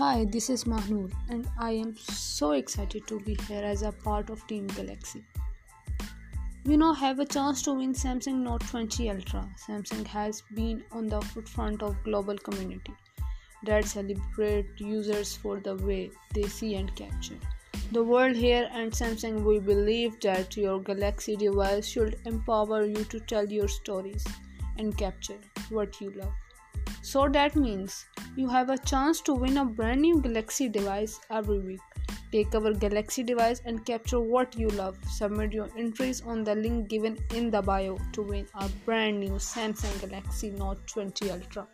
Hi, this is Mahnoor and I am so excited to be here as a part of Team Galaxy. Have a chance to win Samsung Note 20 Ultra. Samsung has been on the forefront of global community that celebrate users for the way they see and capture the world here, and Samsung we believe that your Galaxy device should empower you to tell your stories and capture what you love. So that means you have a chance to win a brand new Galaxy device every week. Take our Galaxy device and capture what you love. Submit your entries on the link given in the bio to win a brand new Samsung Galaxy Note 20 Ultra.